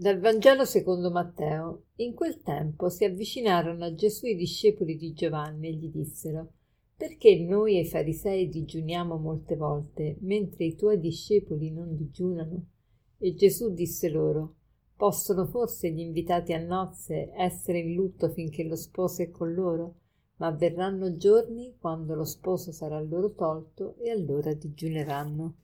Dal Vangelo secondo Matteo. In quel tempo si avvicinarono a Gesù i discepoli di Giovanni e gli dissero Perché noi e i farisei digiuniamo molte volte, mentre i tuoi discepoli non digiunano? E Gesù disse loro Possono forse gli invitati a nozze essere in lutto finché lo sposo è con loro? Ma verranno giorni quando lo sposo sarà loro tolto e allora digiuneranno.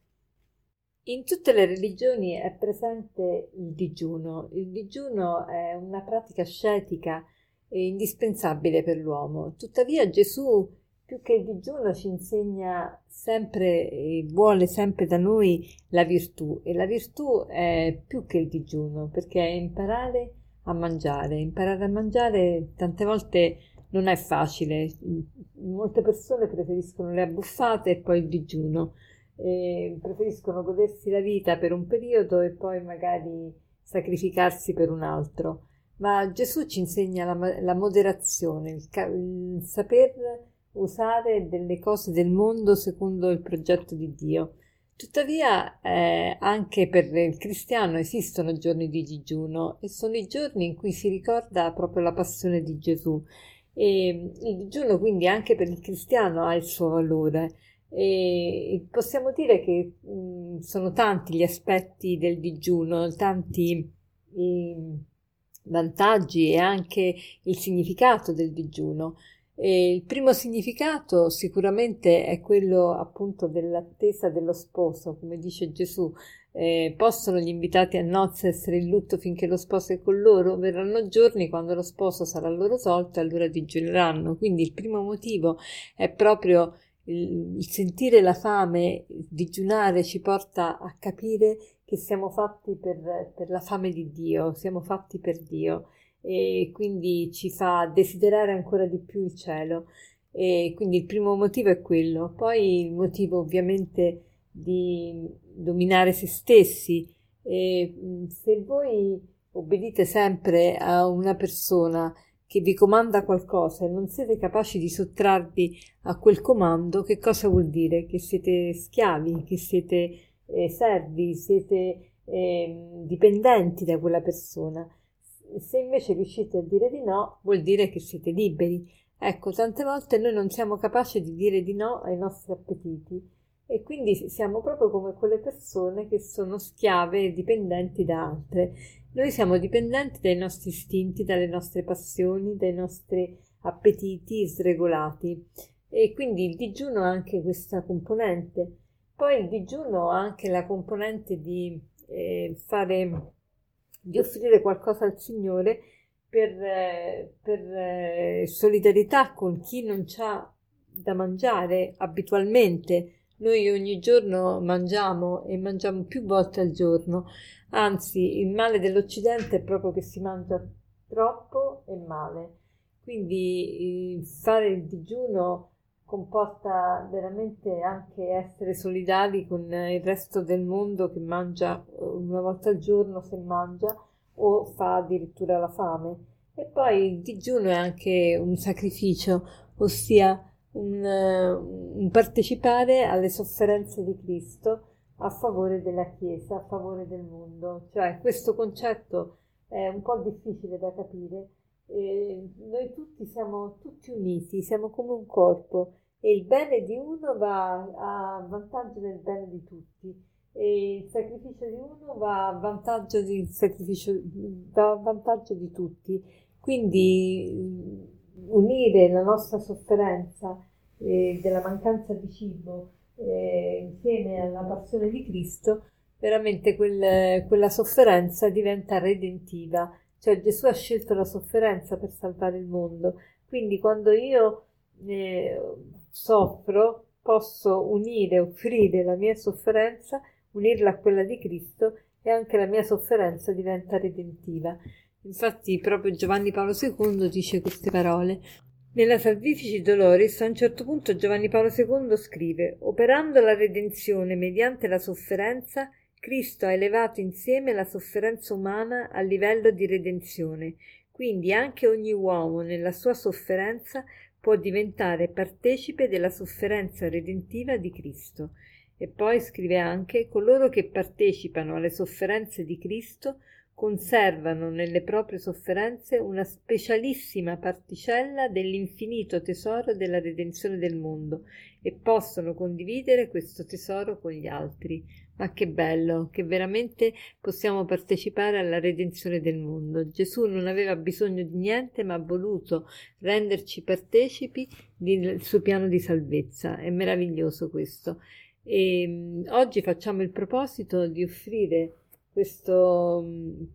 In tutte le religioni è presente il digiuno. Il digiuno è una pratica ascetica e indispensabile per l'uomo. Tuttavia Gesù, più che il digiuno, ci insegna sempre e vuole sempre da noi la virtù. E la virtù è più che il digiuno, perché è imparare a mangiare. Imparare a mangiare tante volte non è facile. Molte persone preferiscono le abbuffate e poi il digiuno eh, preferiscono godersi la vita per un periodo e poi magari sacrificarsi per un altro. Ma Gesù ci insegna la, la moderazione, il, il saper usare delle cose del mondo secondo il progetto di Dio. Tuttavia, eh, anche per il cristiano esistono giorni di digiuno e sono i giorni in cui si ricorda proprio la passione di Gesù. E il digiuno quindi anche per il cristiano ha il suo valore. E possiamo dire che mh, sono tanti gli aspetti del digiuno, tanti i vantaggi e anche il significato del digiuno. E il primo significato sicuramente è quello appunto dell'attesa dello sposo, come dice Gesù. Eh, possono gli invitati a nozze essere in lutto finché lo sposo è con loro? Verranno giorni quando lo sposo sarà loro tolto e allora digiuneranno. Quindi il primo motivo è proprio il, sentire la fame, digiunare ci porta a capire che siamo fatti per, per la fame di Dio, siamo fatti per Dio e quindi ci fa desiderare ancora di più il cielo. E quindi il primo motivo è quello, poi il motivo ovviamente di dominare se stessi. E se voi obbedite sempre a una persona che vi comanda qualcosa e non siete capaci di sottrarvi a quel comando, che cosa vuol dire? Che siete schiavi, che siete eh, servi, siete eh, dipendenti da quella persona. Se invece riuscite a dire di no, vuol dire che siete liberi. Ecco, tante volte noi non siamo capaci di dire di no ai nostri appetiti e quindi siamo proprio come quelle persone che sono schiave e dipendenti da altre noi siamo dipendenti dai nostri istinti, dalle nostre passioni, dai nostri appetiti sregolati e quindi il digiuno ha anche questa componente. Poi il digiuno ha anche la componente di eh, fare di offrire qualcosa al Signore per, eh, per eh, solidarietà con chi non ha da mangiare abitualmente. Noi ogni giorno mangiamo e mangiamo più volte al giorno Anzi, il male dell'Occidente è proprio che si mangia troppo e male. Quindi fare il digiuno comporta veramente anche essere solidali con il resto del mondo che mangia eh, una volta al giorno se mangia o fa addirittura la fame. E poi il digiuno è anche un sacrificio, ossia un, un partecipare alle sofferenze di Cristo a favore della Chiesa, a favore del mondo. Cioè questo concetto è un po' difficile da capire. Eh, noi tutti siamo tutti uniti, siamo come un corpo e il bene di uno va a vantaggio del bene di tutti e il sacrificio di uno va a vantaggio, di, va a vantaggio di tutti. Quindi unire la nostra sofferenza eh, della mancanza di cibo eh, insieme alla passione di Cristo, veramente quel, quella sofferenza diventa redentiva. Cioè Gesù ha scelto la sofferenza per salvare il mondo. Quindi quando io eh, soffro, posso unire, offrire la mia sofferenza, unirla a quella di Cristo e anche la mia sofferenza diventa redentiva. Infatti proprio Giovanni Paolo II dice queste parole. Nella Salvifici Doloris a un certo punto Giovanni Paolo II scrive Operando la redenzione mediante la sofferenza, Cristo ha elevato insieme la sofferenza umana a livello di redenzione, quindi anche ogni uomo nella sua sofferenza può diventare partecipe della sofferenza redentiva di Cristo. E poi scrive anche coloro che partecipano alle sofferenze di Cristo conservano nelle proprie sofferenze una specialissima particella dell'infinito tesoro della redenzione del mondo e possono condividere questo tesoro con gli altri. Ma che bello, che veramente possiamo partecipare alla redenzione del mondo. Gesù non aveva bisogno di niente, ma ha voluto renderci partecipi del suo piano di salvezza. È meraviglioso questo. E mm, oggi facciamo il proposito di offrire questo,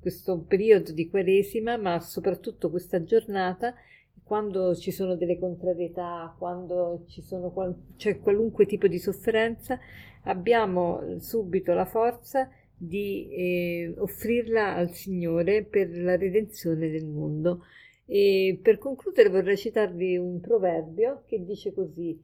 questo periodo di Quaresima, ma soprattutto questa giornata, quando ci sono delle contrarietà, quando sono qual- c'è qualunque tipo di sofferenza, abbiamo subito la forza di eh, offrirla al Signore per la redenzione del mondo. E per concludere vorrei citarvi un proverbio che dice così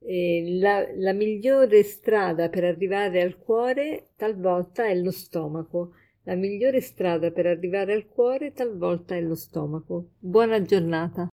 eh, la, la migliore strada per arrivare al cuore talvolta è lo stomaco. La migliore strada per arrivare al cuore talvolta è lo stomaco. Buona giornata.